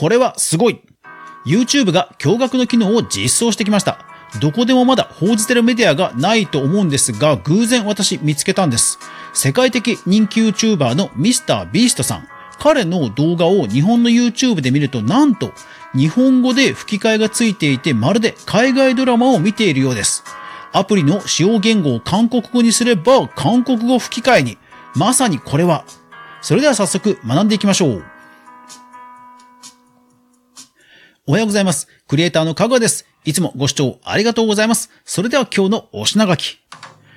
これはすごい !YouTube が驚愕の機能を実装してきました。どこでもまだ報じてるメディアがないと思うんですが、偶然私見つけたんです。世界的人気 YouTuber の Mr. Beast さん。彼の動画を日本の YouTube で見ると、なんと、日本語で吹き替えがついていて、まるで海外ドラマを見ているようです。アプリの使用言語を韓国語にすれば、韓国語吹き替えに。まさにこれは。それでは早速学んでいきましょう。おはようございます。クリエイターのかぐわです。いつもご視聴ありがとうございます。それでは今日のお品書き。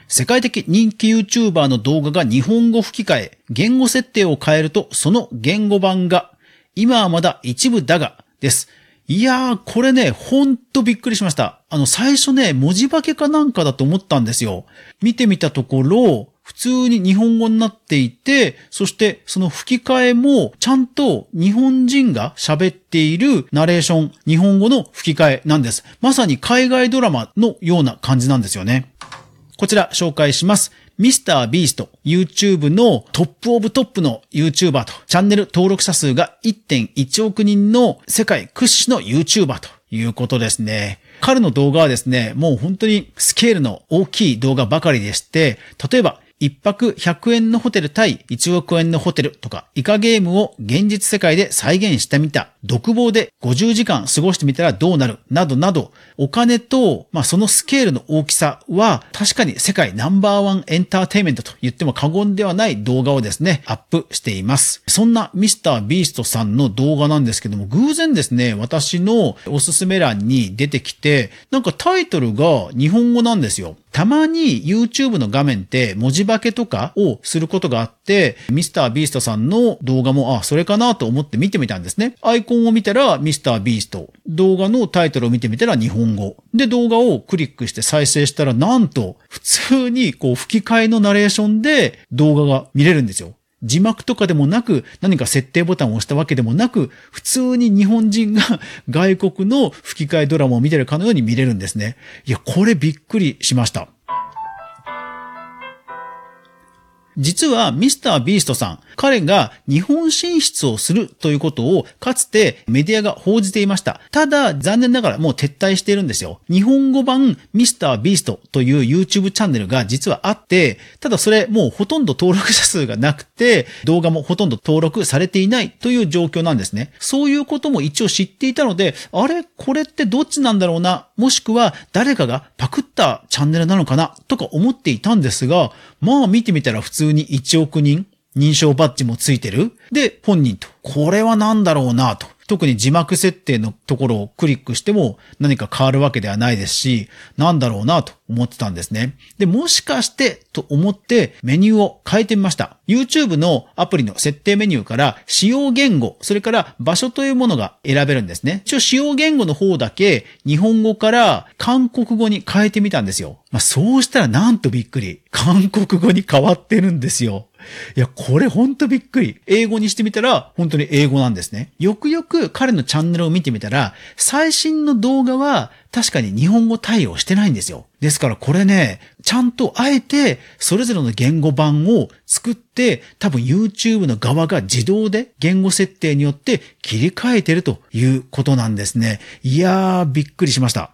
世界的人気 YouTuber の動画が日本語吹き替え、言語設定を変えるとその言語版が、今はまだ一部だが、です。いやー、これね、ほんとびっくりしました。あの、最初ね、文字化けかなんかだと思ったんですよ。見てみたところ、普通に日本語になっていて、そしてその吹き替えもちゃんと日本人が喋っているナレーション、日本語の吹き替えなんです。まさに海外ドラマのような感じなんですよね。こちら紹介します。ミスタービースト、YouTube のトップオブトップの YouTuber と、チャンネル登録者数が1.1億人の世界屈指の YouTuber ということですね。彼の動画はですね、もう本当にスケールの大きい動画ばかりでして、例えば一泊100円のホテル対1億円のホテルとか、イカゲームを現実世界で再現してみた。独房で50時間過ごしてみたらどうなる？などなど、お金と、まあ、そのスケールの大きさは、確かに世界ナンバーワンエンターテイメントと言っても過言ではない動画をですね、アップしています。そんなミスタービーストさんの動画なんですけども、偶然ですね、私のおすすめ欄に出てきて、なんかタイトルが日本語なんですよ。たまに YouTube の画面って文字化けとかをすることがあって、ミスタービーストさんの動画も、あ、それかなと思って見てみたんですね。アイコンを見たらミスタービースト。動画のタイトルを見てみたら日本語。で、動画をクリックして再生したら、なんと、普通にこう吹き替えのナレーションで動画が見れるんですよ。字幕とかでもなく、何か設定ボタンを押したわけでもなく、普通に日本人が外国の吹き替えドラマを見てるかのように見れるんですね。いや、これびっくりしました。実はミスタービーストさん、彼が日本進出をするということをかつてメディアが報じていました。ただ残念ながらもう撤退しているんですよ。日本語版ミスタービーストという YouTube チャンネルが実はあって、ただそれもうほとんど登録者数がなくて、動画もほとんど登録されていないという状況なんですね。そういうことも一応知っていたので、あれ？これってどっちなんだろうな、もしくは誰かがパクったチャンネルなのかな？とか思っていたんですが、まあ見てみたら普通通に1億人認証バッジもついてる。で、本人と。これは何だろうなと。特に字幕設定のところをクリックしても何か変わるわけではないですし、なんだろうなと思ってたんですね。で、もしかしてと思ってメニューを変えてみました。YouTube のアプリの設定メニューから使用言語、それから場所というものが選べるんですね。一応使用言語の方だけ日本語から韓国語に変えてみたんですよ。まあ、そうしたらなんとびっくり。韓国語に変わってるんですよ。いや、これほんとびっくり。英語にしてみたら、本当に英語なんですね。よくよく彼のチャンネルを見てみたら、最新の動画は確かに日本語対応してないんですよ。ですからこれね、ちゃんとあえてそれぞれの言語版を作って、多分 YouTube の側が自動で言語設定によって切り替えてるということなんですね。いやー、びっくりしました。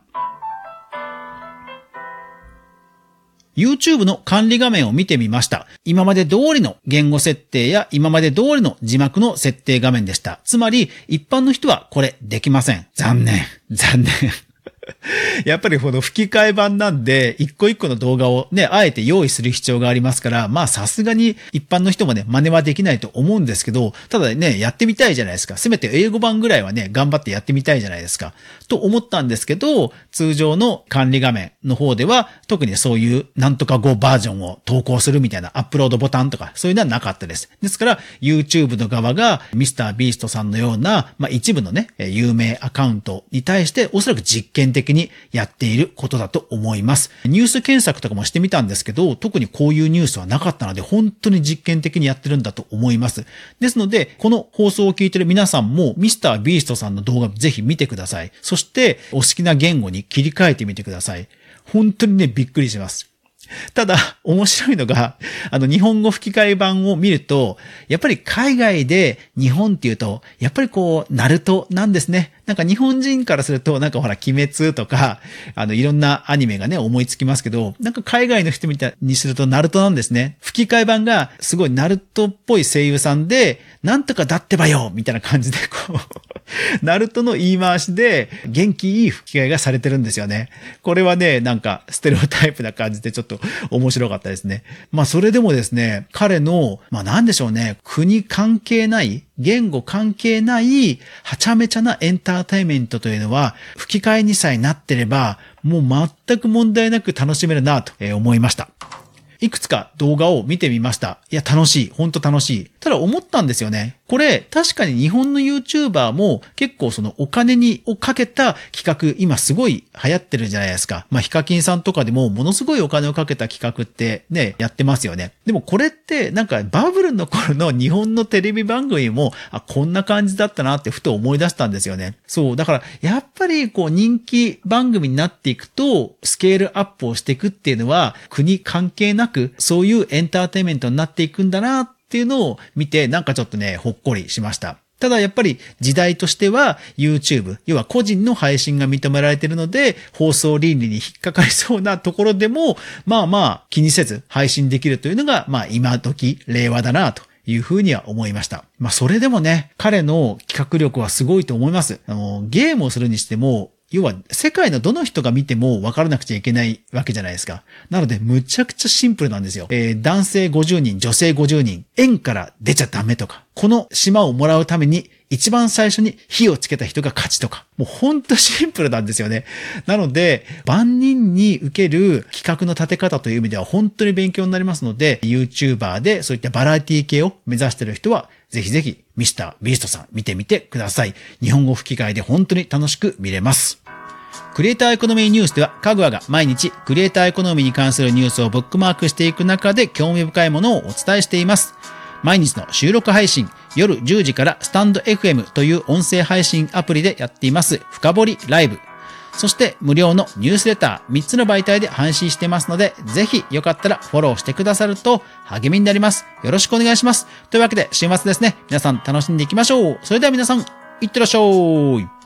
YouTube の管理画面を見てみました。今まで通りの言語設定や今まで通りの字幕の設定画面でした。つまり、一般の人はこれできません。残念。残念。やっぱりこの吹き替え版なんで、一個一個の動画をね、あえて用意する必要がありますから、まあさすがに一般の人もね、真似はできないと思うんですけど、ただね、やってみたいじゃないですか。せめて英語版ぐらいはね、頑張ってやってみたいじゃないですか。と思ったんですけど、通常の管理画面の方では、特にそういうなんとか語バージョンを投稿するみたいなアップロードボタンとか、そういうのはなかったです。ですから、YouTube の側が Mr.Beast さんのような、まあ一部のね、有名アカウントに対して、おそらく実験的的にやっていることだと思います。ニュース検索とかもしてみたんですけど、特にこういうニュースはなかったので、本当に実験的にやってるんだと思います。ですので、この放送を聞いてる皆さんも、ミスタービーストさんの動画ぜひ見てください。そして、お好きな言語に切り替えてみてください。本当にね、びっくりします。ただ、面白いのが、あの、日本語吹き替え版を見ると、やっぱり海外で日本っていうと、やっぱりこう、ナルトなんですね。なんか日本人からすると、なんかほら、鬼滅とか、あの、いろんなアニメがね、思いつきますけど、なんか海外の人みたいにするとナルトなんですね。吹き替え版が、すごいナルトっぽい声優さんで、なんとかだってばよみたいな感じで、こう ナルトの言い回しで、元気いい吹き替えがされてるんですよね。これはね、なんか、ステレオタイプな感じでちょっと面白かったですね。まあ、それでもですね、彼の、まあ、なんでしょうね、国関係ない、言語関係ない、はちゃめちゃなエンターテイメントというのは、吹き替えにさえなってれば、もう全く問題なく楽しめるなと思いました。いくつか動画を見てみました。いや、楽しい。ほんと楽しい。ただ思ったんですよね。これ、確かに日本の YouTuber も結構そのお金に、をかけた企画、今すごい流行ってるじゃないですか。まあ、ヒカキンさんとかでもものすごいお金をかけた企画ってね、やってますよね。でもこれってなんかバブルの頃の日本のテレビ番組も、あ、こんな感じだったなってふと思い出したんですよね。そう。だから、やっぱりこう人気番組になっていくと、スケールアップをしていくっていうのは、国関係なく、そういうエンターテイメントになっていくんだなっっていうのを見て、なんかちょっとね、ほっこりしました。ただやっぱり時代としては YouTube、要は個人の配信が認められているので、放送倫理に引っかかりそうなところでも、まあまあ気にせず配信できるというのが、まあ今時、令和だなというふうには思いました。まあそれでもね、彼の企画力はすごいと思います。あの、ゲームをするにしても、要は世界のどの人が見ても分からなくちゃいけないわけじゃないですか。なので、むちゃくちゃシンプルなんですよ。えー、男性50人、女性50人、円から出ちゃダメとか、この島をもらうために一番最初に火をつけた人が勝ちとか、もうほんとシンプルなんですよね。なので、万人に受ける企画の立て方という意味では本当に勉強になりますので、YouTuber でそういったバラエティ系を目指している人は、ぜひぜひミスタービーストさん見てみてください。日本語吹き替えで本当に楽しく見れます。クリエイターエコノミーニュースでは、かぐわが毎日クリエイターエコノミーに関するニュースをブックマークしていく中で興味深いものをお伝えしています。毎日の収録配信、夜10時からスタンド FM という音声配信アプリでやっています、深掘りライブ。そして無料のニュースレター3つの媒体で配信してますので、ぜひよかったらフォローしてくださると励みになります。よろしくお願いします。というわけで週末ですね、皆さん楽しんでいきましょう。それでは皆さん、いってらっしゃい。